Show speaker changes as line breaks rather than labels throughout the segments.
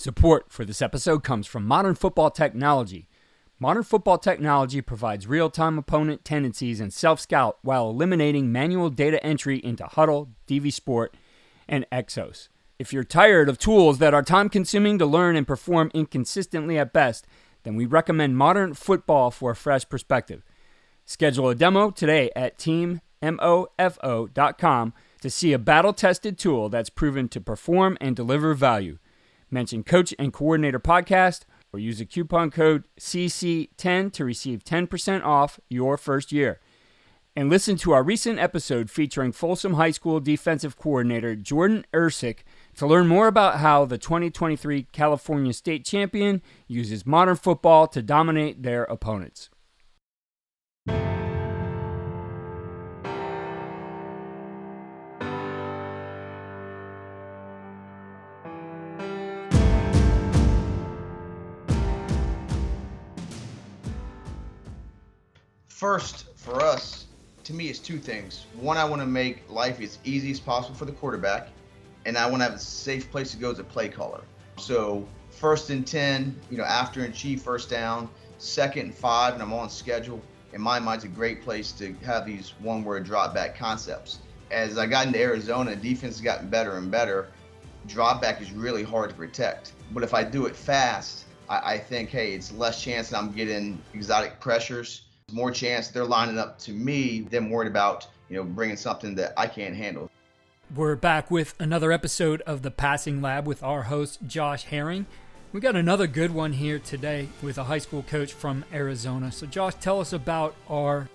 Support for this episode comes from Modern Football Technology. Modern Football Technology provides real time opponent tendencies and self scout while eliminating manual data entry into Hudl, DV Sport, and Exos. If you're tired of tools that are time consuming to learn and perform inconsistently at best, then we recommend Modern Football for a fresh perspective. Schedule a demo today at teammofo.com to see a battle tested tool that's proven to perform and deliver value. Mention Coach and Coordinator Podcast or use the coupon code CC10 to receive 10% off your first year. And listen to our recent episode featuring Folsom High School defensive coordinator Jordan Ersick to learn more about how the 2023 California State Champion uses modern football to dominate their opponents.
First, for us, to me, it's two things. One, I want to make life as easy as possible for the quarterback, and I want to have a safe place to go as a play caller. So, first and 10, you know, after and chief, first down, second and five, and I'm on schedule. In my mind, it's a great place to have these one word drop back concepts. As I got into Arizona, defense has gotten better and better. Drop back is really hard to protect. But if I do it fast, I, I think, hey, it's less chance that I'm getting exotic pressures more chance they're lining up to me than worried about, you know, bringing something that I can't handle.
We're back with another episode of the Passing Lab with our host, Josh Herring. We got another good one here today with a high school coach from Arizona. So, Josh, tell us about our.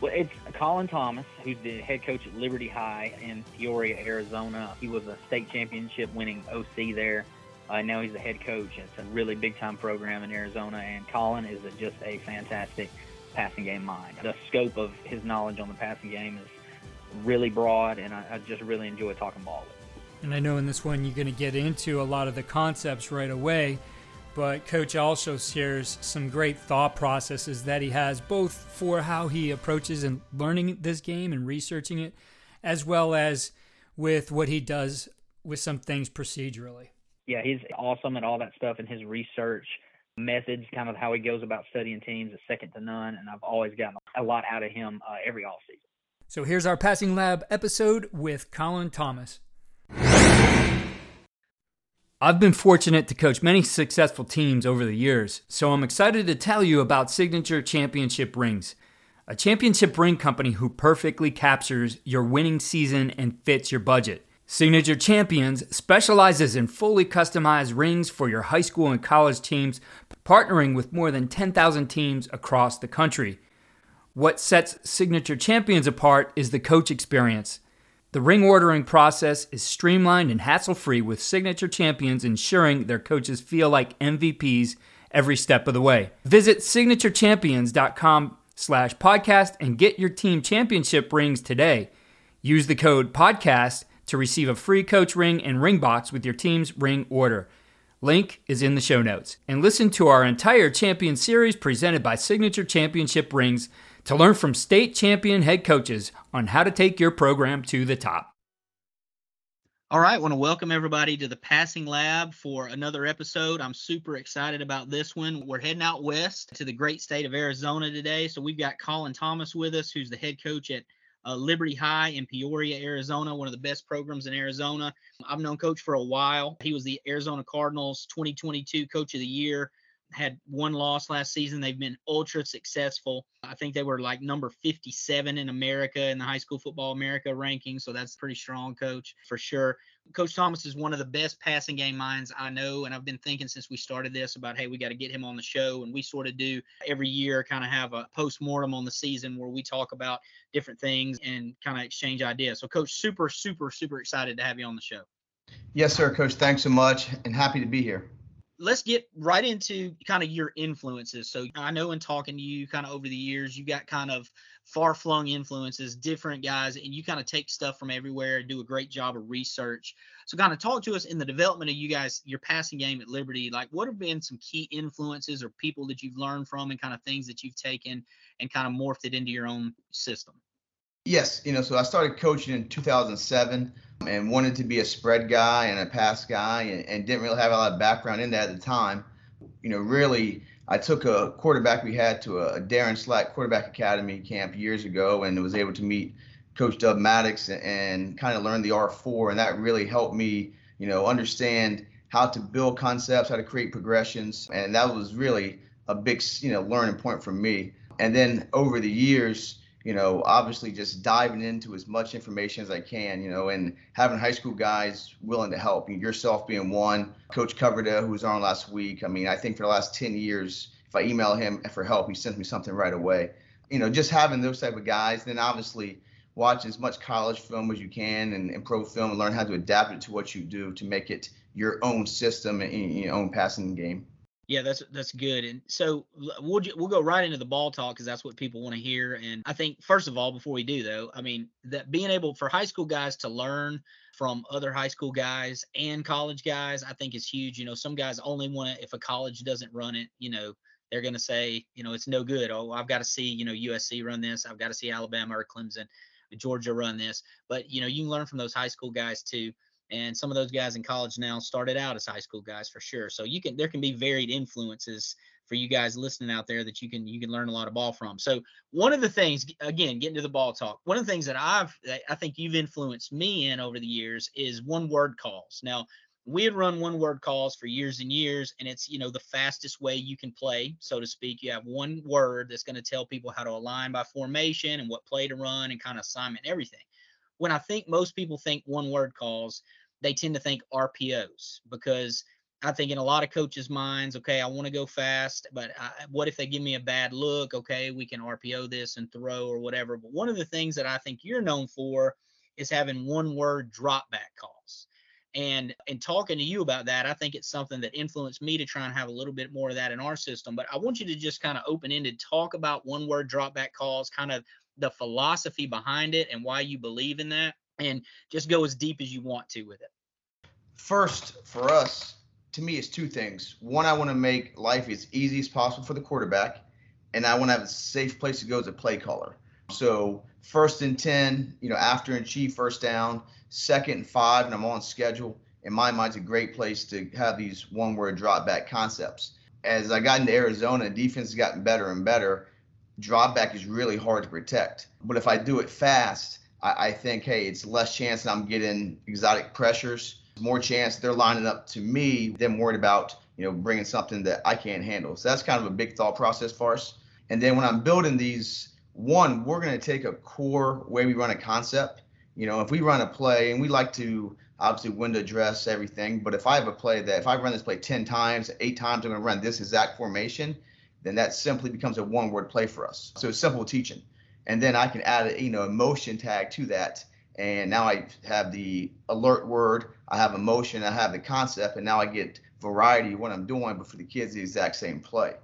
Well, it's Colin Thomas, who's the head coach at Liberty High in Peoria, Arizona. He was a state championship winning OC there. Uh, now he's the head coach. It's a really big time program in Arizona, and Colin is a, just a fantastic passing game mind. The scope of his knowledge on the passing game is really broad, and I, I just really enjoy talking ball with.
And I know in this one you're going to get into a lot of the concepts right away, but Coach also shares some great thought processes that he has both for how he approaches and learning this game and researching it, as well as with what he does with some things procedurally.
Yeah, he's awesome at all that stuff and his research methods, kind of how he goes about studying teams is second to none, and I've always gotten a lot out of him uh, every offseason.
So here's our Passing Lab episode with Colin Thomas. I've been fortunate to coach many successful teams over the years, so I'm excited to tell you about Signature Championship Rings, a championship ring company who perfectly captures your winning season and fits your budget. Signature Champions specializes in fully customized rings for your high school and college teams, partnering with more than 10,000 teams across the country. What sets Signature Champions apart is the coach experience. The ring ordering process is streamlined and hassle free, with Signature Champions ensuring their coaches feel like MVPs every step of the way. Visit signaturechampions.com slash podcast and get your team championship rings today. Use the code podcast to receive a free coach ring and ring box with your team's ring order. Link is in the show notes. And listen to our entire champion series presented by Signature Championship Rings to learn from state champion head coaches on how to take your program to the top.
All right, I want to welcome everybody to the Passing Lab for another episode. I'm super excited about this one. We're heading out west to the great state of Arizona today. So we've got Colin Thomas with us, who's the head coach at uh, Liberty High in Peoria, Arizona, one of the best programs in Arizona. I've known Coach for a while. He was the Arizona Cardinals 2022 Coach of the Year. Had one loss last season. They've been ultra successful. I think they were like number 57 in America in the high school football America ranking. So that's pretty strong, coach, for sure. Coach Thomas is one of the best passing game minds I know. And I've been thinking since we started this about, hey, we got to get him on the show. And we sort of do every year kind of have a post mortem on the season where we talk about different things and kind of exchange ideas. So, Coach, super, super, super excited to have you on the show.
Yes, sir, Coach. Thanks so much and happy to be here
let's get right into kind of your influences. So I know in talking to you kind of over the years, you got kind of far flung influences, different guys, and you kind of take stuff from everywhere and do a great job of research. So kind of talk to us in the development of you guys, your passing game at Liberty. Like what have been some key influences or people that you've learned from and kind of things that you've taken and kind of morphed it into your own system?
Yes, you know, so I started coaching in 2007 and wanted to be a spread guy and a pass guy and, and didn't really have a lot of background in that at the time. You know, really, I took a quarterback we had to a Darin Slack quarterback academy camp years ago and was able to meet Coach Dub Maddox and, and kind of learn the R4, and that really helped me, you know, understand how to build concepts, how to create progressions, and that was really a big, you know, learning point for me. And then over the years, you know, obviously just diving into as much information as I can, you know, and having high school guys willing to help, yourself being one, Coach Coverdale, who was on last week. I mean, I think for the last 10 years, if I email him for help, he sends me something right away. You know, just having those type of guys, then obviously watch as much college film as you can and, and pro film and learn how to adapt it to what you do to make it your own system and your own passing game.
Yeah, that's that's good. And so we'll we'll go right into the ball talk because that's what people want to hear. And I think first of all, before we do though, I mean that being able for high school guys to learn from other high school guys and college guys, I think is huge. You know, some guys only want to if a college doesn't run it, you know, they're going to say, you know, it's no good. Oh, I've got to see, you know, USC run this. I've got to see Alabama or Clemson, Georgia run this. But you know, you can learn from those high school guys too and some of those guys in college now started out as high school guys for sure. So you can there can be varied influences for you guys listening out there that you can you can learn a lot of ball from. So one of the things again getting to the ball talk one of the things that i've i think you've influenced me in over the years is one word calls. Now we had run one word calls for years and years and it's you know the fastest way you can play so to speak. You have one word that's going to tell people how to align by formation and what play to run and kind of assignment and everything. When i think most people think one word calls they tend to think RPOs because I think in a lot of coaches' minds, okay, I want to go fast, but I, what if they give me a bad look? Okay, we can RPO this and throw or whatever. But one of the things that I think you're known for is having one word drop back calls. And in talking to you about that, I think it's something that influenced me to try and have a little bit more of that in our system. But I want you to just kind of open ended talk about one word drop back calls, kind of the philosophy behind it and why you believe in that and just go as deep as you want to with it.
First, for us, to me, it's two things. One, I want to make life as easy as possible for the quarterback, and I want to have a safe place to go as a play caller. So, first and 10, you know, after and chief, first down, second and five, and I'm on schedule. In my mind, it's a great place to have these one word drop back concepts. As I got into Arizona, defense has gotten better and better. Drop back is really hard to protect. But if I do it fast, I, I think, hey, it's less chance that I'm getting exotic pressures, more chance they're lining up to me than worried about, you know, bringing something that I can't handle. So that's kind of a big thought process for us. And then when I'm building these, one, we're going to take a core way we run a concept. You know, if we run a play and we like to obviously window dress everything, but if I have a play that if I run this play 10 times, eight times, I'm going to run this exact formation, then that simply becomes a one word play for us. So it's simple teaching and then I can add a you know a motion tag to that, and now I have the alert word, I have a motion, I have the concept, and now I get variety of what I'm doing, but for the kids the exact same play.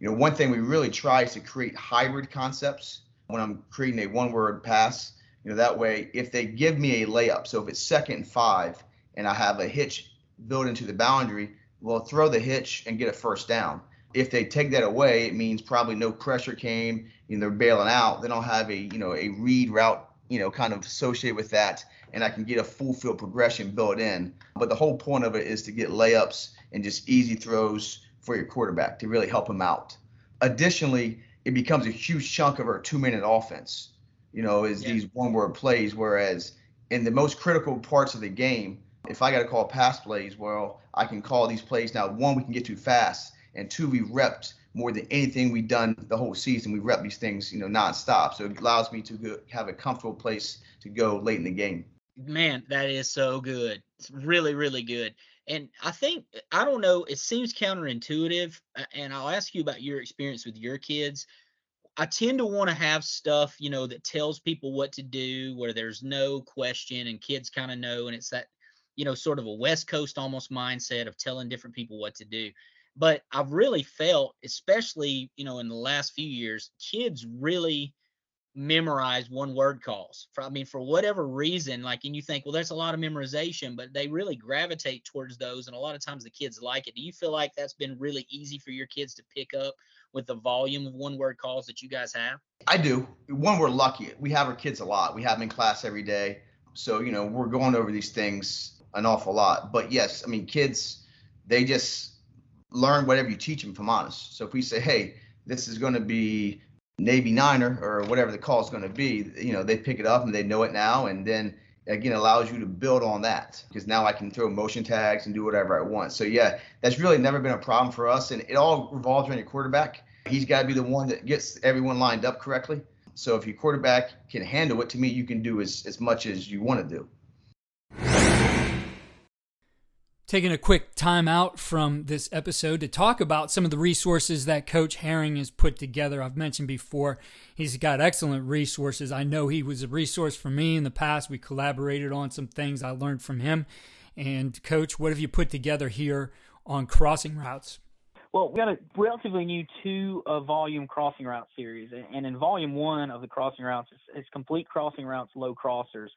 You know, one thing we really try is to create hybrid concepts when I'm creating a one-word pass. You know, that way if they give me a layup, so if it's second and five, and I have a hitch built into the boundary, well, throw the hitch and get a first down if they take that away, it means probably no pressure came, you know, they're bailing out. Then I'll have a, you know, a read route, you know, kind of associated with that, and I can get a full field progression built in. But the whole point of it is to get layups and just easy throws for your quarterback to really help him out. Additionally, it becomes a huge chunk of our two minute offense, you know, is yeah. these one word plays. Whereas in the most critical parts of the game, if I got to call pass plays, well, I can call these plays now. One, we can get too fast and two, we repped more than anything we've done the whole season. We rep these things, you know, nonstop. So it allows me to go, have a comfortable place to go late in the game.
Man, that is so good. It's really, really good. And I think I don't know. It seems counterintuitive, uh, and I'll ask you about your experience with your kids. I tend to want to have stuff, you know, that tells people what to do, where there's no question, and kids kind of know, and it's that, you know, sort of a West Coast almost mindset of telling different people what to do but I've really felt, especially you know in the last few years, kids really memorize one word calls. For, I mean, for whatever reason, like, and you think, well, that's a lot of memorization, but they really gravitate towards those. And a lot of times the kids like it. Do you feel like that's been really easy for your kids to pick up with the volume of one word calls that you guys have?
I do. One, we're lucky. We have our kids a lot. We have them in class every day. So, you know, we're going over these things an awful lot. But yes, I mean, kids, they just learn whatever you teach them, if I'm honest. So if we say, hey, this is going to be Navy Niner or whatever the call is going to be, you know, they pick it up and they know it now. And then again, allows you to build on that because now I can throw motion tags and do whatever I want. So yeah, that's really never been a problem for us. And it all revolves around your quarterback. He's got to be the one that gets everyone lined up correctly. So if your quarterback can handle it, to me, you can do as, as much as you want to do.
Taking a quick time out from this episode to talk about some of the resources that Coach Herring has put together. I've mentioned before, he's got excellent resources. I know he was a resource for me in the past. We collaborated on some things I learned from him. And, Coach, what have you put together here on crossing routes?
Well, we got a relatively new two uh, volume crossing route series. And in volume one of the crossing routes, it's, it's complete crossing routes, low crossers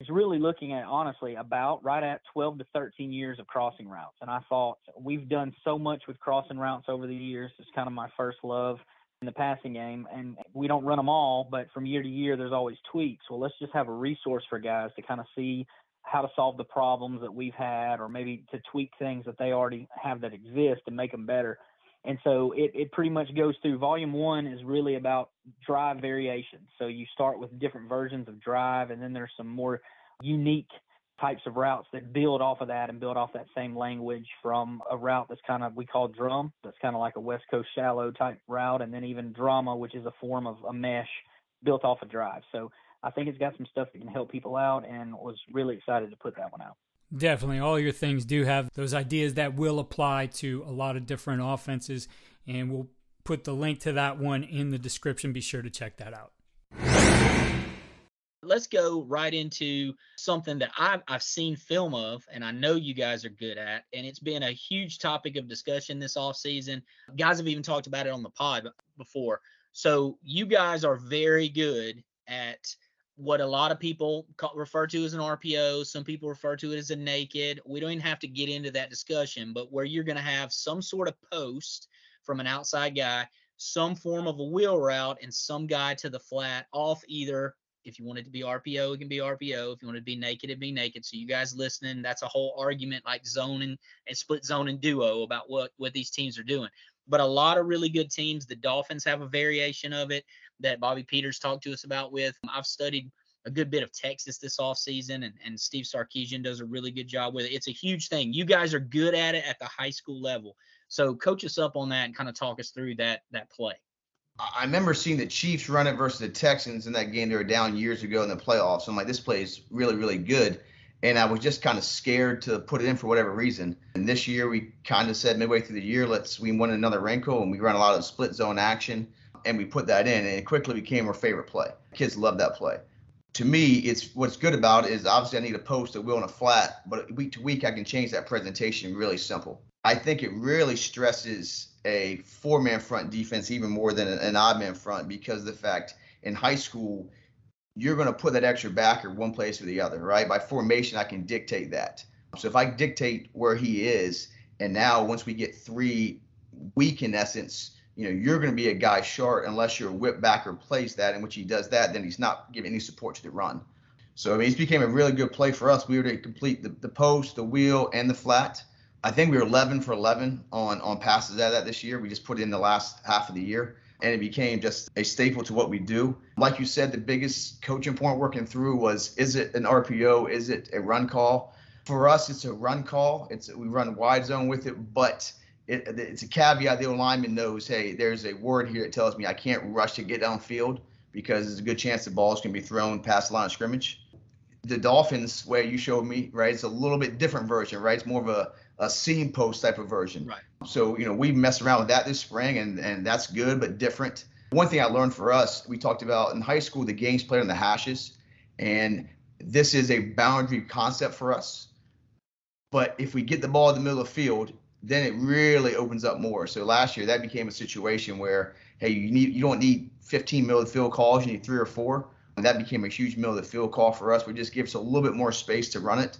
is really looking at honestly about right at 12 to 13 years of crossing routes. And I thought we've done so much with crossing routes over the years. It's kind of my first love in the passing game. And we don't run them all, but from year to year, there's always tweaks. Well, let's just have a resource for guys to kind of see how to solve the problems that we've had or maybe to tweak things that they already have that exist and make them better. And so it, it pretty much goes through volume one is really about drive variation. So you start with different versions of drive, and then there's some more unique types of routes that build off of that and build off that same language from a route that's kind of we call drum. That's kind of like a west coast shallow type route and then even drama which is a form of a mesh built off a drive. So i think it's got some stuff that can help people out and was really excited to put that one out
definitely all your things do have those ideas that will apply to a lot of different offenses and we'll put the link to that one in the description be sure to check that out
let's go right into something that I've, I've seen film of and I know you guys are good at. And it's been a huge topic of discussion this off season. Guys have even talked about it on the pod before. So you guys are very good at what a lot of people refer to as an RPO. Some people refer to it as a naked. We don't even have to get into that discussion, but where you're going to have some sort of post from an outside guy, some form of a wheel route, and some guy to the flat off either if you want it to be RPO, it can be RPO. If you want it to be naked, it be naked. So you guys listening, that's a whole argument like zone and, and split zone and duo about what what these teams are doing. But a lot of really good teams. The Dolphins have a variation of it that Bobby Peters talked to us about. With I've studied a good bit of Texas this offseason, and, and Steve Sarkisian does a really good job with it. It's a huge thing. You guys are good at it at the high school level. So coach us up on that and kind of talk us through that that play.
I remember seeing the Chiefs run it versus the Texans in that game they were down years ago in the playoffs. I'm like, this play is really, really good. And I was just kind of scared to put it in for whatever reason. And this year we kind of said midway through the year, let's we won another wrinkle and we run a lot of split zone action and we put that in and it quickly became our favorite play. Kids love that play. To me, it's what's good about it is obviously I need a post, a wheel, and a flat, but week to week I can change that presentation really simple. I think it really stresses a four man front defense even more than an odd man front because the fact in high school, you're going to put that extra backer one place or the other, right? By formation, I can dictate that. So if I dictate where he is, and now once we get three weak in essence, you know, you're going to be a guy short unless your whip backer plays that, in which he does that, then he's not giving any support to the run. So I mean, it's became a really good play for us. We were to complete the, the post, the wheel, and the flat. I think we were 11 for 11 on on passes out of that this year. We just put it in the last half of the year, and it became just a staple to what we do. Like you said, the biggest coaching point working through was: is it an RPO? Is it a run call? For us, it's a run call. It's we run wide zone with it, but it, it's a caveat. The lineman knows, hey, there's a word here that tells me I can't rush to get downfield because there's a good chance the ball's going to be thrown past the line of scrimmage. The Dolphins, where you showed me, right, it's a little bit different version, right? It's more of a a seam post type of version.
Right.
So, you know, we messed around with that this spring and, and that's good, but different. One thing I learned for us, we talked about in high school, the games played on the hashes. And this is a boundary concept for us. But if we get the ball in the middle of the field, then it really opens up more. So last year that became a situation where hey, you need you don't need 15 middle of the field calls, you need three or four. And that became a huge middle of the field call for us. We just gives us a little bit more space to run it.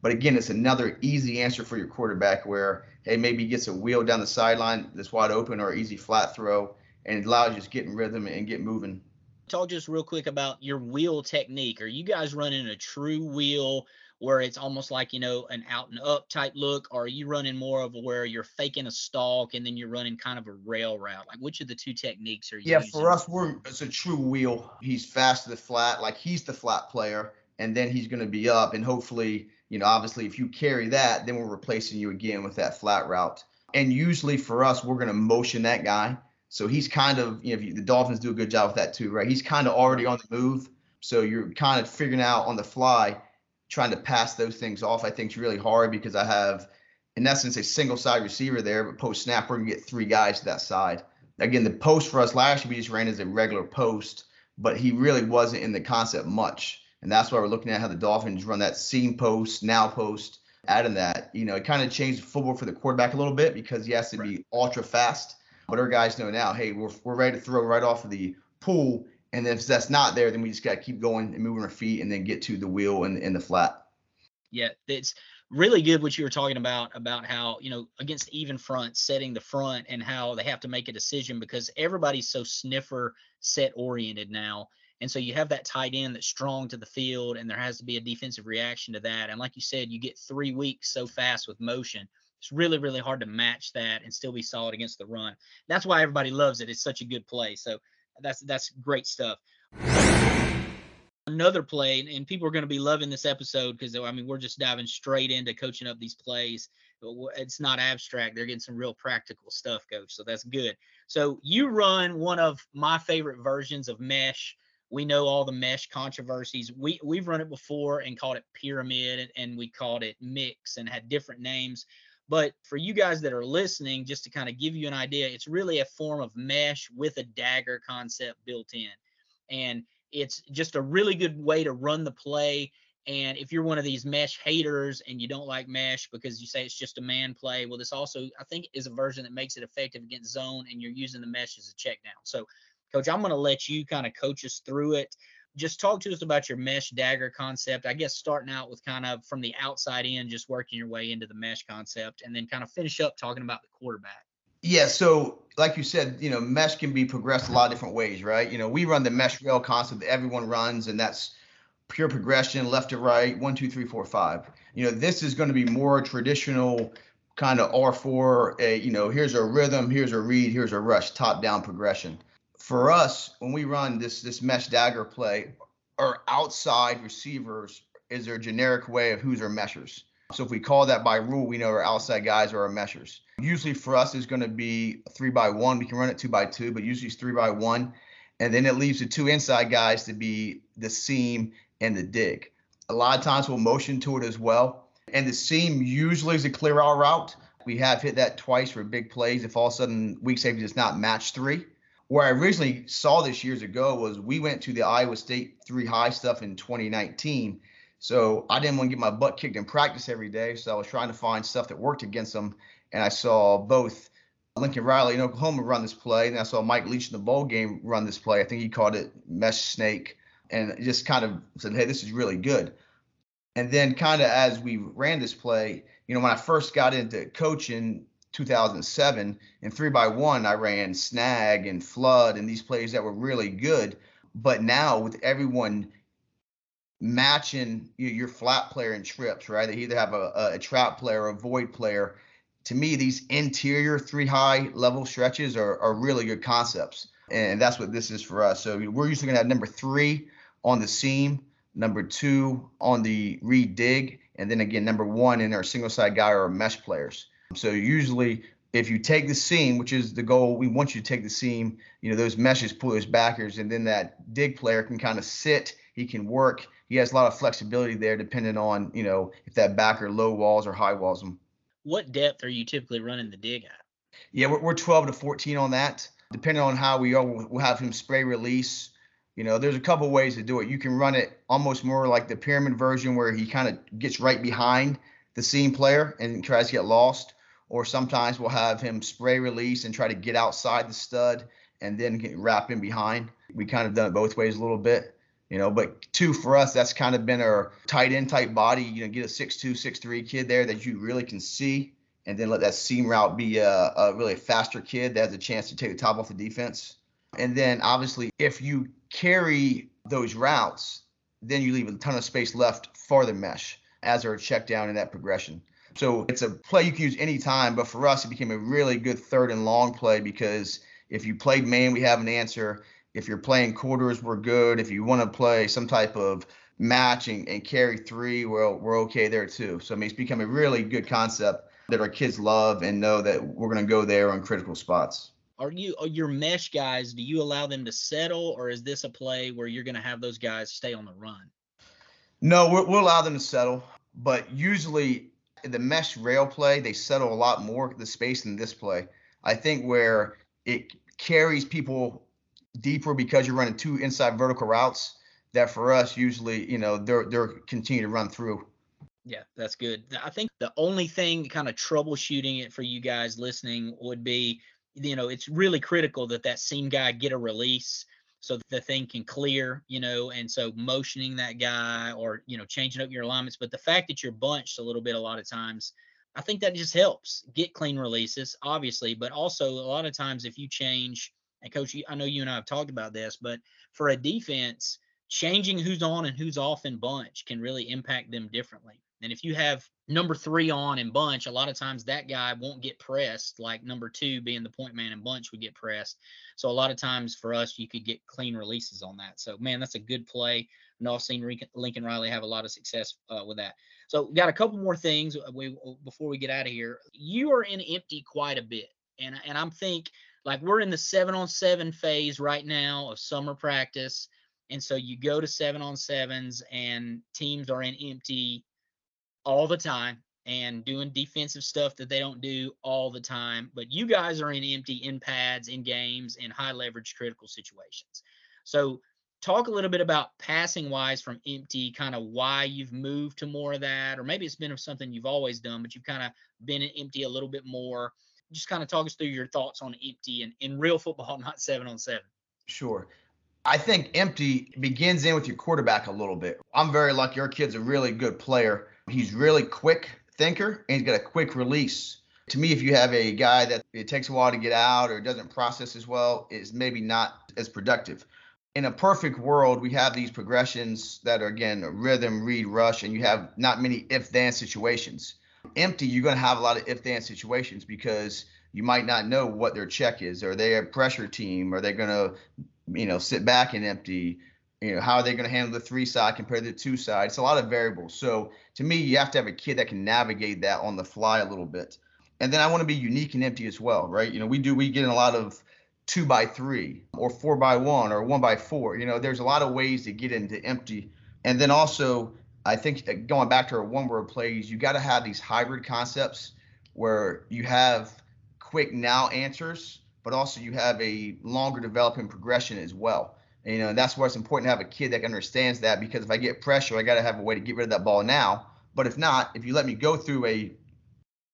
But again, it's another easy answer for your quarterback where, hey, maybe he gets a wheel down the sideline that's wide open or easy flat throw, and it allows you to get in rhythm and get moving.
Talk just real quick about your wheel technique. Are you guys running a true wheel where it's almost like you know an out and up type look or are you running more of where you're faking a stalk and then you're running kind of a rail route? Like which of the two techniques are you
yeah
using?
for us we're it's a true wheel. He's fast to the flat like he's the flat player and then he's going to be up and hopefully you know obviously if you carry that then we're replacing you again with that flat route. And usually for us we're going to motion that guy. So he's kind of you know you, the dolphins do a good job with that too right? He's kind of already on the move. So you're kind of figuring out on the fly trying to pass those things off, I think is really hard because I have, in essence, a single side receiver there, but post snap, we're gonna get three guys to that side. Again, the post for us last year, we just ran as a regular post, but he really wasn't in the concept much. And that's why we're looking at how the Dolphins run that seam post, now post, adding that. You know, it kind of changed football for the quarterback a little bit because he has to right. be ultra fast. But our guys know now, hey, we're, we're ready to throw right off of the pool and if that's not there, then we just got to keep going and moving our feet and then get to the wheel and, and the flat.
Yeah, it's really good what you were talking about about how you know against even front setting the front and how they have to make a decision because everybody's so sniffer set oriented now. And so you have that tight end that's strong to the field and there has to be a defensive reaction to that. And like you said you get three weeks so fast with motion. It's really really hard to match that and still be solid against the run. That's why everybody loves it. It's such a good play. So that's that's great stuff. Another play, and people are going to be loving this episode because I mean we're just diving straight into coaching up these plays. It's not abstract; they're getting some real practical stuff, coach. So that's good. So you run one of my favorite versions of mesh. We know all the mesh controversies. We we've run it before and called it pyramid, and we called it mix, and had different names. But for you guys that are listening, just to kind of give you an idea, it's really a form of mesh with a dagger concept built in. And it's just a really good way to run the play. And if you're one of these mesh haters and you don't like mesh because you say it's just a man play, well, this also, I think, is a version that makes it effective against zone and you're using the mesh as a check down. So, coach, I'm going to let you kind of coach us through it just talk to us about your mesh dagger concept. I guess starting out with kind of from the outside in, just working your way into the mesh concept, and then kind of finish up talking about the quarterback.
Yeah, so like you said, you know, mesh can be progressed a lot of different ways, right? You know, we run the mesh rail concept that everyone runs, and that's pure progression, left to right, one, two, three, four, five. You know, this is going to be more traditional kind of R4. A, you know, here's a rhythm, here's a read, here's a rush, top down progression for us, when we run this this mesh dagger play, our outside receivers is their generic way of who's our meshers. So if we call that by rule, we know our outside guys are our meshers. Usually for us is going to be three by one. We can run it two by two, but usually it's three by one. And then it leaves the two inside guys to be the seam and the dig. A lot of times we'll motion to it as well. And the seam usually is a clear out route. We have hit that twice for big plays. If all of a sudden weak safety does not match three, where I originally saw this years ago was we went to the Iowa State three high stuff in 2019. So I didn't want to get my butt kicked in practice every day. So I was trying to find stuff that worked against them. And I saw both Lincoln Riley in Oklahoma run this play, and I saw Mike Leach in the bowl game run this play. I think he called it mesh snake, and just kind of said, "Hey, this is really good." And then, kind of as we ran this play, you know, when I first got into coaching, 2007 in three by one i ran snag and flood and these plays that were really good. But now with everyone matching your flat player in trips right? They either have a, a trap player or a void player. To me these interior three high level stretches are, are really good concepts. And that's what this is for us. So we're usually going to have number three on the seam number two on the read dig and then again number one in our single side guy or mesh players so usually if you take the seam, which is the goal, we want you to take the seam, you know, those meshes pull those backers, and then that dig player can kind of sit, he can work. He has a lot of flexibility there depending on, you know, if that backer low walls or high walls them.
What depth are you typically running the dig at?
Yeah, we're, we're 12 to 14 on that. Depending on how we are, we'll have him spray release. You know, there's a couple ways to do it. You can run it almost more like the pyramid version where he kind of gets right behind the seam player and tries to get lost or sometimes we'll have him spray release and try to get outside the stud and then get, wrap in behind. We kind of done it both ways a little bit, you know. But two for us, that's kind of been our tight end type body. You know, get a six two, six three kid there that you really can see, and then let that seam route be a, a really faster kid that has a chance to take the top off the defense. And then obviously, if you carry those routes, then you leave a ton of space left for the mesh as our check down in that progression. So it's a play you can use anytime, but for us, it became a really good third and long play because if you played man, we have an answer. If you're playing quarters, we're good. If you want to play some type of matching and carry three, we're, we're okay there too. So I mean, it's become a really good concept that our kids love and know that we're going to go there on critical spots.
Are you are your mesh guys? Do you allow them to settle, or is this a play where you're going to have those guys stay on the run?
No, we'll, we'll allow them to settle, but usually the mesh rail play they settle a lot more the space than this play. I think where it carries people deeper because you're running two inside vertical routes that for us usually you know they're they're continue to run through
yeah that's good i think the only thing kind of troubleshooting it for you guys listening would be you know it's really critical that that seam guy get a release so the thing can clear you know and so motioning that guy or you know changing up your alignments but the fact that you're bunched a little bit a lot of times I think that just helps get clean releases, obviously, but also a lot of times if you change, and coach, I know you and I have talked about this, but for a defense, changing who's on and who's off in bunch can really impact them differently. And if you have number three on in bunch, a lot of times that guy won't get pressed like number two being the point man in bunch would get pressed. So a lot of times for us, you could get clean releases on that. So man, that's a good play. And I've seen Lincoln Riley have a lot of success uh, with that. So we got a couple more things uh, we, before we get out of here. You are in empty quite a bit, and and I'm think like we're in the seven on seven phase right now of summer practice, and so you go to seven on sevens, and teams are in empty all the time and doing defensive stuff that they don't do all the time. But you guys are in empty in pads, in games, in high leverage critical situations. So talk a little bit about passing wise from empty, kind of why you've moved to more of that, or maybe it's been something you've always done, but you've kind of been in empty a little bit more. Just kind of talk us through your thoughts on empty and in real football, not seven on seven.
Sure. I think empty begins in with your quarterback a little bit. I'm very lucky. Our kid's a really good player. He's really quick thinker and he's got a quick release. To me, if you have a guy that it takes a while to get out or doesn't process as well, is maybe not as productive in a perfect world, we have these progressions that are again rhythm, read, rush, and you have not many if then situations. Empty, you're going to have a lot of if then situations because you might not know what their check is. Are they a pressure team? Are they going to, you know, sit back and empty? You know, how are they going to handle the three side compared to the two side? It's a lot of variables. So to me, you have to have a kid that can navigate that on the fly a little bit. And then I want to be unique and empty as well, right? You know, we do we get in a lot of two by three or four by one or one by four. You know, there's a lot of ways to get into empty. And then also, I think uh, going back to our one word plays, you got to have these hybrid concepts where you have quick now answers, but also you have a longer developing progression as well. And, you know, that's why it's important to have a kid that understands that because if I get pressure, I got to have a way to get rid of that ball now. But if not, if you let me go through a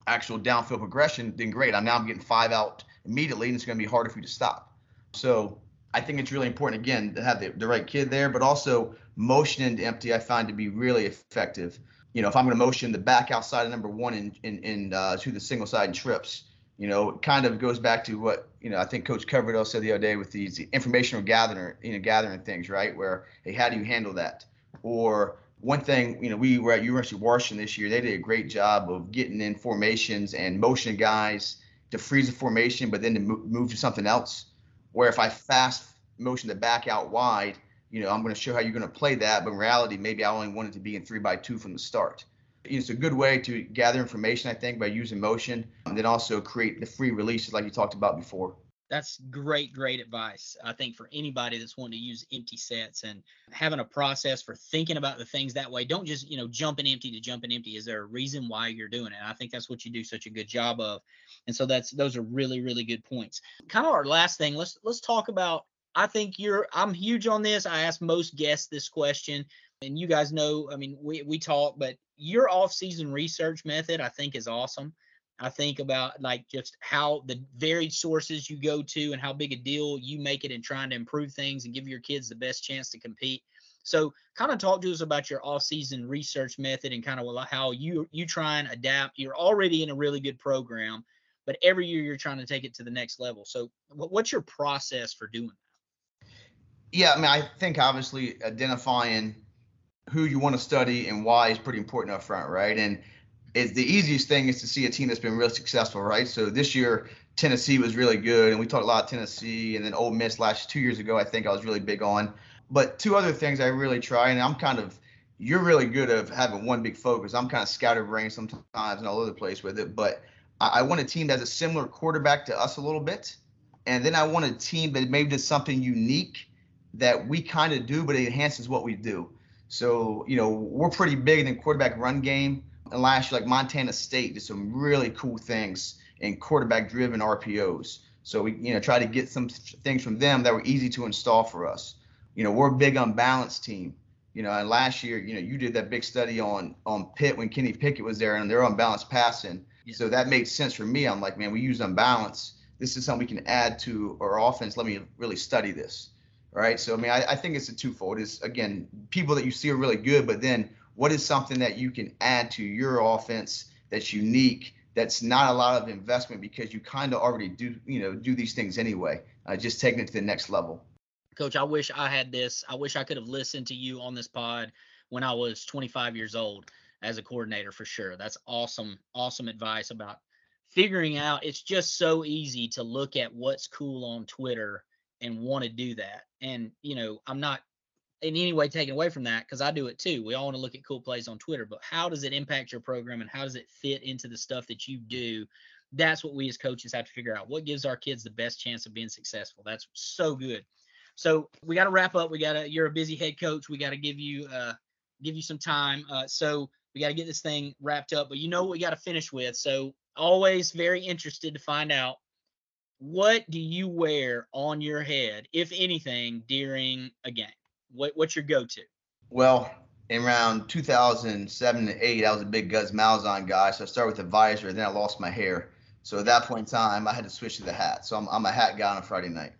actual downfield progression, then great. I'm now I'm getting five out immediately, and it's going to be harder for you to stop. So I think it's really important again to have the, the right kid there, but also motion into empty. I find to be really effective. You know, if I'm going to motion the back outside of number one in in, in uh, to the single side and trips, you know, it kind of goes back to what you know. I think Coach Coverdale said the other day with these informational gathering, you know, gathering things, right? Where hey, how do you handle that? Or one thing, you know, we were at University of Washington this year. They did a great job of getting in formations and motion guys to freeze the formation, but then to move to something else. Where if I fast motion the back out wide, you know, I'm going to show how you're going to play that. But in reality, maybe I only wanted to be in three by two from the start. It's a good way to gather information, I think, by using motion, and then also create the free releases like you talked about before
that's great, great advice. I think for anybody that's wanting to use empty sets and having a process for thinking about the things that way. Don't just, you know, jump in empty to jump in empty. Is there a reason why you're doing it? And I think that's what you do such a good job of. And so that's those are really, really good points. Kind of our last thing. Let's let's talk about. I think you're I'm huge on this. I ask most guests this question. And you guys know, I mean, we we talk, but your off-season research method I think is awesome I think about like just how the varied sources you go to and how big a deal you make it in trying to improve things and give your kids the best chance to compete. So, kind of talk to us about your off-season research method and kind of how you you try and adapt. You're already in a really good program, but every year you're trying to take it to the next level. So, what's your process for doing that?
Yeah, I mean, I think obviously identifying who you want to study and why is pretty important up front, right? And is the easiest thing is to see a team that's been really successful, right? So this year Tennessee was really good, and we talked a lot of Tennessee, and then Ole Miss last two years ago I think I was really big on. But two other things I really try, and I'm kind of you're really good at having one big focus. I'm kind of scatterbrained sometimes and all over the place with it, but I, I want a team that's a similar quarterback to us a little bit, and then I want a team that maybe does something unique that we kind of do, but it enhances what we do. So you know we're pretty big in the quarterback run game and last year, like Montana State did some really cool things in quarterback driven RPOs. So we, you know, try to get some things from them that were easy to install for us. You know, we're a big unbalanced team. You know, and last year, you know, you did that big study on on Pitt when Kenny Pickett was there, and they're unbalanced passing. Yeah. So that made sense for me. I'm like, man, we use unbalanced. This is something we can add to our offense. Let me really study this. Right. So I mean, I, I think it's a twofold. Is again, people that you see are really good, but then what is something that you can add to your offense that's unique that's not a lot of investment because you kind of already do you know do these things anyway uh, just taking it to the next level
coach i wish i had this i wish i could have listened to you on this pod when i was 25 years old as a coordinator for sure that's awesome awesome advice about figuring out it's just so easy to look at what's cool on twitter and want to do that and you know i'm not in any way taken away from that because I do it too. We all want to look at cool plays on Twitter, but how does it impact your program and how does it fit into the stuff that you do? That's what we as coaches have to figure out. What gives our kids the best chance of being successful? That's so good. So we got to wrap up. We got to. You're a busy head coach. We got to give you uh give you some time. Uh, so we got to get this thing wrapped up. But you know what we got to finish with. So always very interested to find out what do you wear on your head, if anything, during a game. What, what's your go-to?
Well, in around 2007 to 8, I was a big Gus Malzahn guy. So I started with the visor, then I lost my hair. So at that point in time, I had to switch to the hat. So I'm, I'm a hat guy on a Friday night.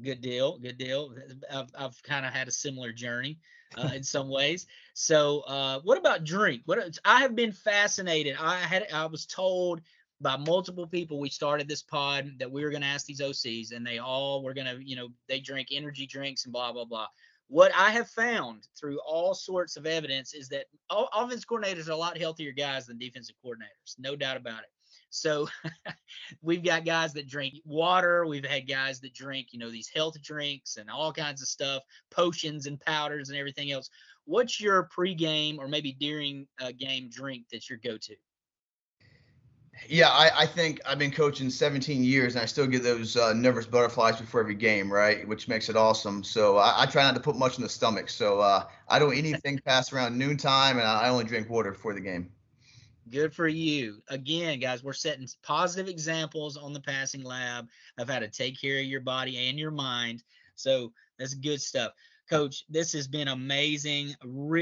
Good deal. Good deal. I've, I've kind of had a similar journey uh, in some ways. So uh, what about drink? What I have been fascinated. I had I was told by multiple people we started this pod that we were going to ask these OCs, and they all were going to, you know, they drink energy drinks and blah blah blah what I have found through all sorts of evidence is that offense coordinators are a lot healthier guys than defensive coordinators, no doubt about it. So we've got guys that drink water. We've had guys that drink, you know, these health drinks and all kinds of stuff, potions and powders and everything else. What's your pregame or maybe during a game drink that's your go-to?
Yeah, I, I, think I've been coaching 17 years and I still get those uh, nervous butterflies before every game, right? Which makes it awesome. So I, I try not to put much in the stomach. So uh, I don't eat anything past around noontime and I only drink water before the game.
Good for you. Again, guys, we're setting positive examples on the passing lab of how to take care of your body and your mind. So that's good stuff. Coach, this has been amazing.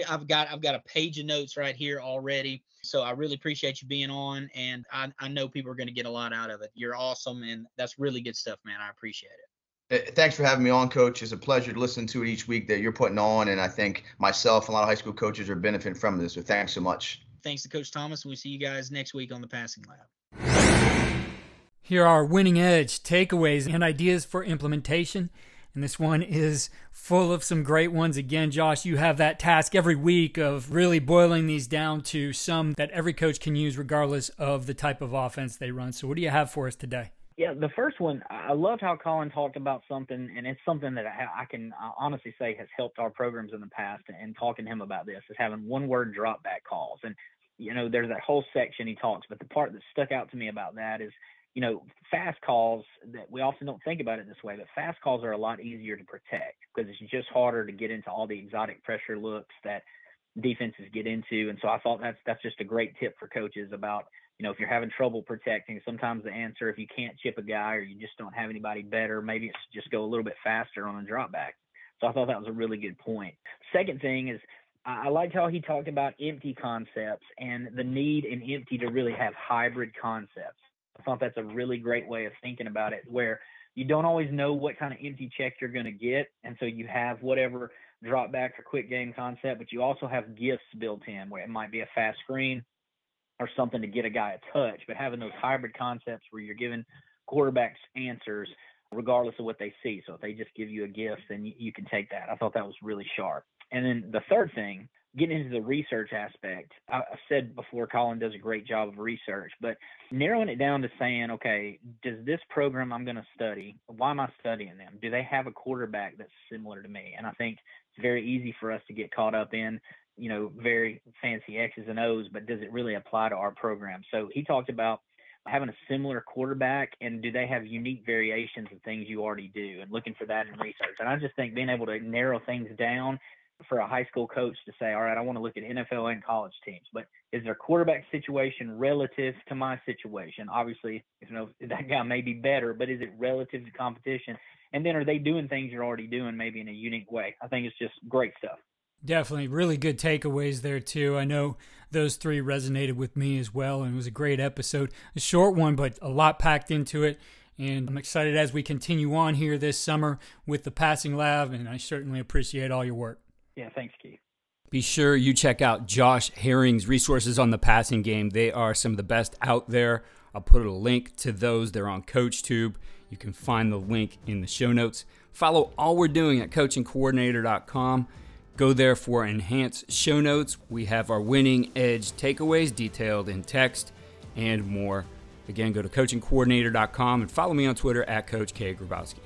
I've got I've got a page of notes right here already. So I really appreciate you being on, and I, I know people are going to get a lot out of it. You're awesome, and that's really good stuff, man. I appreciate it.
Eh, eh, thanks for having me on, Coach. It's a pleasure to listen to it each week that you're putting on, and I think myself and a lot of high school coaches are benefiting from this. So thanks so much.
Thanks to Coach Thomas, and we'll see you guys next week on the Passing Lab.
Here are winning edge takeaways and ideas for implementation and this one is full of some great ones. Again, Josh, you have that task every week of really boiling these down to some that every coach can use regardless of the type of offense they run. So, what do you have for us today?
Yeah, the first one, I love how Colin talked about something, and it's something that I, I can honestly say has helped our programs in the past. And talking to him about this is having one word drop back calls. And, you know, there's that whole section he talks, but the part that stuck out to me about that is you know, fast calls that we often don't think about it this way, but fast calls are a lot easier to protect because it's just harder to get into all the exotic pressure looks that defenses get into. And so I thought that's that's just a great tip for coaches about, you know, if you're having trouble protecting, sometimes the answer if you can't chip a guy or you just don't have anybody better, maybe it's just go a little bit faster on a drop back. So I thought that was a really good point. Second thing is I liked how he talked about empty concepts and the need in empty to really have hybrid concepts. I thought that's a really great way of thinking about it, where you don't always know what kind of empty check you're going to get. And so you have whatever drop back or quick game concept, but you also have gifts built in where it might be a fast screen or something to get a guy a touch. But having those hybrid concepts where you're giving quarterbacks answers regardless of what they see. So if they just give you a gift, then you, can take that. I thought that was really sharp. And then the third thing, getting into the research aspect, I, I said before, Colin does a great job of research, but narrowing it down to saying, okay, does this program I'm going to study, why am I studying them? Do they have a quarterback that's similar to me? And I think it's very easy for us to get caught up in, you know, very fancy X's and O's, but does it really apply to our program? So he talked about having a similar quarterback and do they have unique variations of things you already do and looking for that in research. And I just think being able to narrow things down for a high school coach to say, all right, I want to look at NFL and college teams, but is their quarterback situation relative to my situation? Obviously, you know, that guy may be better, but is it relative to competition? And then are they doing things you're already doing maybe in a unique way? I think it's just great stuff.
Definitely. Really good takeaways there, too. I know those three resonated with me as well, and it was a great episode. A short one, but a lot packed into it. And I'm excited as we continue on here this summer with the Passing Lab, and I certainly appreciate all your work.
Yeah, thanks, Keith.
Be sure you check out Josh Herring's resources on the passing game. They are some of the best out there. I'll put a link to those. They're on CoachTube. You can find the link in the show notes. Follow all we're doing at coachandcoordinator.com. Go there for enhanced show notes. We have our winning edge takeaways detailed in text and more. Again, go to coachandcoordinator.com and follow me on Twitter at Coach K. Grabowski.